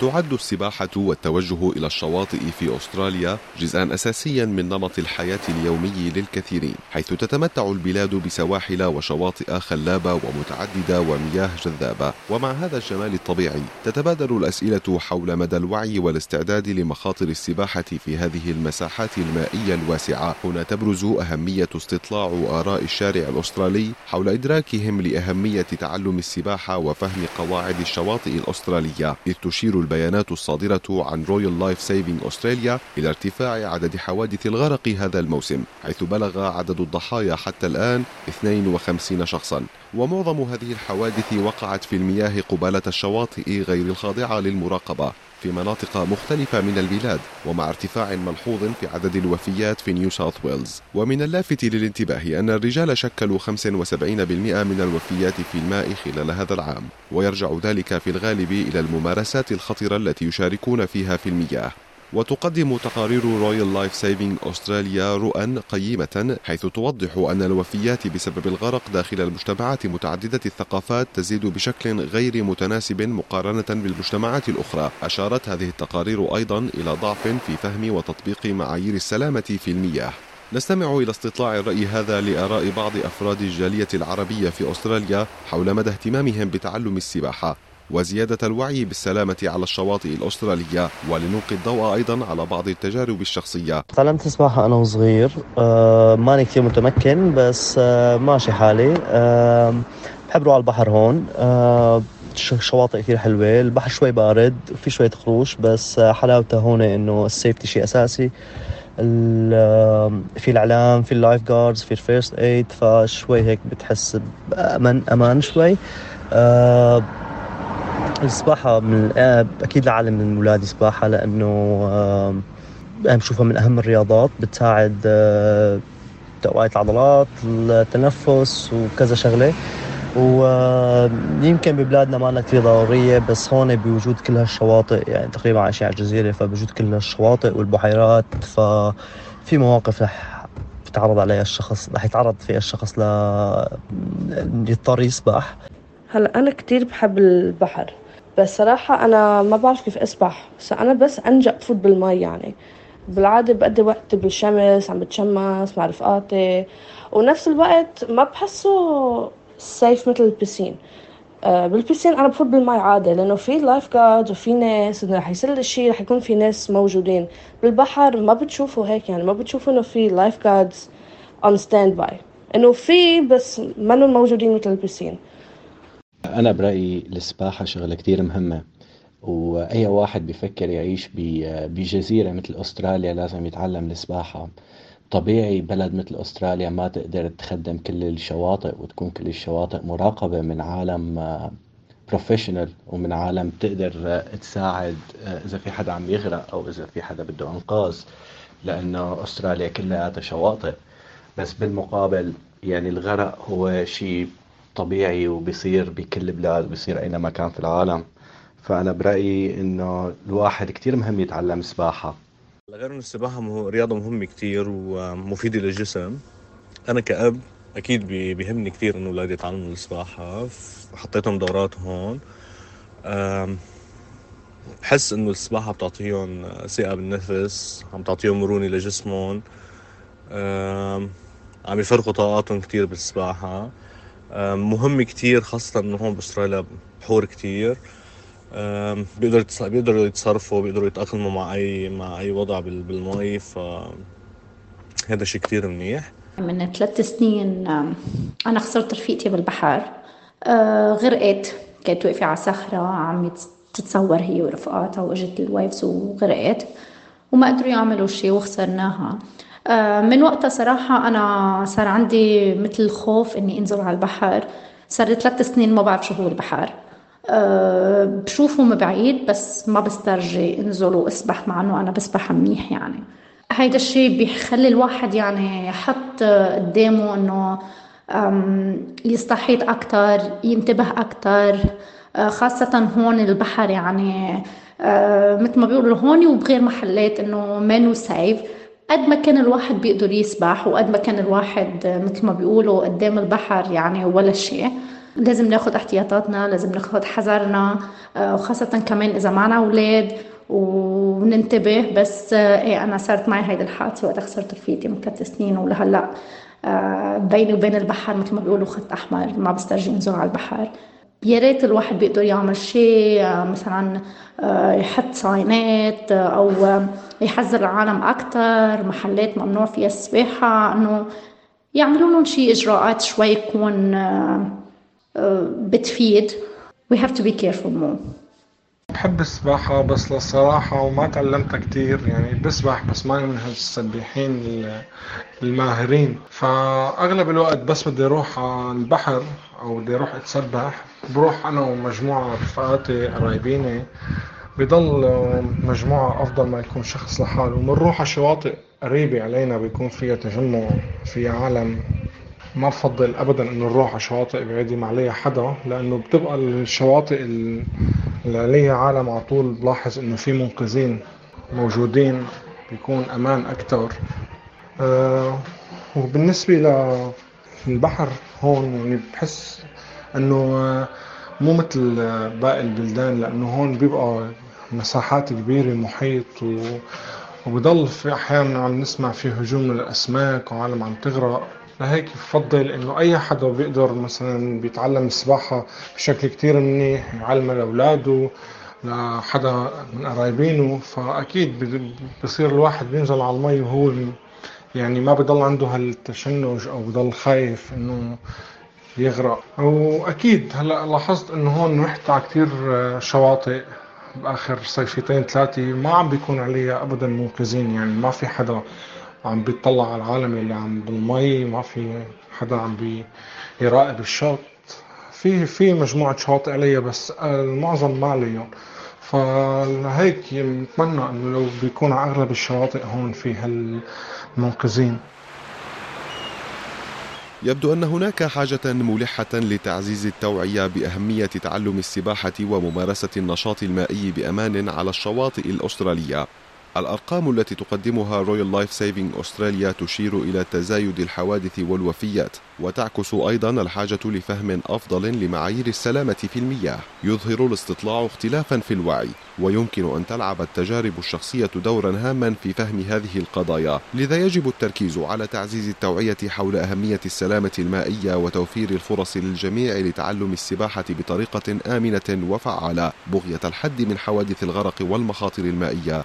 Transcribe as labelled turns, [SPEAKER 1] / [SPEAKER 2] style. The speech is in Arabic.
[SPEAKER 1] تعد السباحة والتوجه إلى الشواطئ في أستراليا جزءا أساسيا من نمط الحياة اليومي للكثيرين حيث تتمتع البلاد بسواحل وشواطئ خلابة ومتعددة ومياه جذابة. ومع هذا الجمال الطبيعي تتبادر الأسئلة حول مدى الوعي والاستعداد لمخاطر السباحة في هذه المساحات المائية الواسعة. هنا تبرز أهمية استطلاع آراء الشارع الأسترالي حول إدراكهم لأهمية تعلم السباحة وفهم قواعد الشواطئ الأسترالية. إذ تشير البيانات الصادرة عن Royal Life Saving أستراليا إلى ارتفاع عدد حوادث الغرق هذا الموسم حيث بلغ عدد الضحايا حتى الآن 52 شخصا. ومعظم هذه الحوادث وقعت في المياه قبالة الشواطئ غير الخاضعة للمراقبة. في مناطق مختلفة من البلاد ومع ارتفاع ملحوظ في عدد الوفيات في نيو ساوث ويلز ومن اللافت للانتباه أن الرجال شكلوا 75% من الوفيات في الماء خلال هذا العام ويرجع ذلك في الغالب إلى الممارسات الخطرة التي يشاركون فيها في المياه. وتقدم تقارير Royal Life Saving أستراليا رؤى قيمة حيث توضح أن الوفيات بسبب الغرق داخل المجتمعات متعددة الثقافات تزيد بشكل غير متناسب مقارنة بالمجتمعات الأخرى. أشارت هذه التقارير أيضا إلى ضعف في فهم وتطبيق معايير السلامة في المياه. نستمع إلى استطلاع الرأي هذا لآراء بعض أفراد الجالية العربية في أستراليا حول مدى اهتمامهم بتعلم السباحة. وزيادة الوعي بالسلامة على الشواطئ الأسترالية ولنلقي الضوء أيضا على بعض التجارب الشخصية.
[SPEAKER 2] تعلمت السباحة أنا وصغير آه ماني كثير متمكن بس آه ماشي حالي. آه بحب روح على البحر هون. آه شواطئ كثير حلوة البحر شوي بارد وفي شوية خروش بس آه حلاوته هون إنه ال safety شيء أساسي. في الإعلام في ال lifeguards في ال first aid فشوي هيك بتحس بامان أمان شوي. أه السباحة من أكيد لعلم من أولادي سباحة لأنه أنا بشوفها من أهم الرياضات بتساعد تقوية العضلات التنفس وكذا شغلة. ويمكن ببلادنا ما لنا كثير ضرورية بس هون بوجود كل هالشواطئ يعني تقريبا عايشين على الجزيرة فبوجود كل هالشواطئ والبحيرات ففي مواقف رح يتعرض عليها الشخص رح يتعرض فيها الشخص ل يضطر يسبح.
[SPEAKER 3] هلا أنا كتير بحب البحر. بس صراحة أنا ما بعرف كيف أسبح. بس أنا بس أنجأ بفوت بالمي يعني. بالعادة بقضي وقت بالشمس عم بتشمس مع رفقاتي ونفس الوقت ما بحسه safe مثل البسين. آه بالبسين أنا بفوت بالمي عادي لأنه في lifeguard وفي ناس إنه رح يصير الشيء رح يكون في ناس موجودين. بالبحر ما بتشوفوا هيك يعني ما بتشوفوا إنه في lifeguards on standby إنه في بس ما موجودين مثل البسين.
[SPEAKER 4] أنا برأيي السباحة شغلة كتير مهمة وأي واحد بيفكر يعيش بجزيرة مثل أستراليا لازم يتعلم السباحة. طبيعي بلد مثل أستراليا ما تقدر تخدم كل الشواطئ وتكون كل الشواطئ مراقبة من عالم professional ومن عالم تقدر تساعد إذا في حدا عم يغرق أو إذا في حدا بده إنقاذ لأنه أستراليا كلها شواطئ. بس بالمقابل يعني الغرق هو شيء طبيعي وبيصير بكل بلاد وبيصير أي مكان في العالم. فأنا برأيي إنه الواحد كتير مهم يتعلم سباحة.
[SPEAKER 5] غير إنه السباحة. رياضة مهمة كتير ومفيدة للجسم أنا كأب أكيد بيهمني كتير إنه أولادي يتعلموا السباحة حطيتهم دورات هون. بحس إنه السباحة بتعطيهم ثقة بالنفس عم تعطيهم مرونة لجسمهم. عم يفرغوا طاقاتهم كتير بالسباحة. مهم كتير خاصة إنه هون بأستراليا بحور كتير. بيقدروا بيقدروا يتصرفوا بيقدروا يتأقلموا مع أي مع أي وضع بالمي ف هذا شيء كتير منيح.
[SPEAKER 6] من ثلاث سنين أنا خسرت رفيقتي بالبحر. أه، غرقت كانت واقفة على صخرة عم تتصور هي ورفقاتها وإجت الويفز وغرقت. وما قدروا يعملوا شيء وخسرناها. آه، من وقتها صراحة أنا صار عندي مثل خوف إني أنزل على البحر. صار لي ثلاث سنين ما بعرف شو هو البحر. أه بشوفه من بعيد بس ما بسترجي أنزل وأسبح مع إنه أنا بسبح منيح يعني. هيدا الشيء بيخلي الواحد يعني يحط قدامه إنه يستحيط أكثر ينتبه أكثر آه، خاصة هون البحر يعني آه، مثل ما بيقولوا هون وبغير محلات إنه منو سيف. قد ما كان الواحد بيقدر يسبح وقد ما كان الواحد مثل ما بيقولوا قدام البحر يعني ولا شيء. لازم ناخد احتياطاتنا لازم ناخد حذرنا آه، وخاصة كمان إذا معنا أولاد وننتبه. بس آه، إيه أنا صارت معي هيدي الحادثة وقت خسرت رفيقتي من ثلاث سنين ولهلأ آه، بيني وبين البحر مثل ما بيقولوا خط أحمر ما بسترجي نزور على البحر. يا ريت الواحد بيقدر يعمل شيء مثلا يحط صاينات أو يحذر العالم أكثر محلات ممنوع فيها السباحة إنه يعملوا لهم شيء إجراءات شوي تكون بتفيد. We have to be careful more.
[SPEAKER 7] بحب السباحة بس للصراحة وما تعلمتها كتير يعني بسبح بس ماني من هالسباحين الماهرين. فأغلب الوقت بس بدي أروح على البحر أو بدي أروح أتسبح. بروح أنا ومجموعة رفقاتي قرايبيني بضل مجموعة أفضل ما يكون شخص لحاله. وبنروح على شواطئ قريبة علينا بيكون فيها تجمع فيها عالم. ما بفضل ابدا انه نروح على شواطئ بعيدة ما عليها حدا لأنه بتبقى الشواطئ اللي عليها عالم على طول بلاحظ إنه في منقذين موجودين بيكون أمان أكثر أه وبالنسبة للبحر هون يعني بحس إنه مو مثل باقي البلدان لأنه هون بيبقى مساحات كبيرة محيط و وبضل في أحيانا عم نسمع في هجوم للاسماك وعالم عم تغرق. لهيك بفضل إنه أي حدا بيقدر مثلا بيتعلم السباحة بشكل كتير منيح يعلمها لأولاده لحدا من قرايبينه فأكيد بصير الواحد بينزل على المي وهو يعني ما بضل عنده هالتشنج أو بضل خايف إنه يغرق. وأكيد هلأ لاحظت إنه هون رحت على كثير شواطئ بآخر صيفتين ثلاثة ما عم بيكون عليها ابدا منقذين يعني ما في حدا عم بيطلع على العالم اللي عم بالمي ما في حدا عم بيراقب الشط في في مجموعة شواطئ عليها بس المعظم ما عليهم فلهيك بتمنى إنه لو بيكون على أغلب الشواطئ هون في هالمنقذين.
[SPEAKER 1] يبدو أن هناك حاجة ملحة لتعزيز التوعية بأهمية تعلم السباحة وممارسة النشاط المائي بأمان على الشواطئ الأسترالية. الأرقام التي تقدمها Royal Life Saving أستراليا تشير إلى تزايد الحوادث والوفيات وتعكس أيضا الحاجة لفهم أفضل لمعايير السلامة في المياه. يظهر الاستطلاع اختلافا في الوعي ويمكن أن تلعب التجارب الشخصية دورا هاما في فهم هذه القضايا. لذا يجب التركيز على تعزيز التوعية حول أهمية السلامة المائية وتوفير الفرص للجميع لتعلم السباحة بطريقة آمنة وفعالة بغية الحد من حوادث الغرق والمخاطر المائية.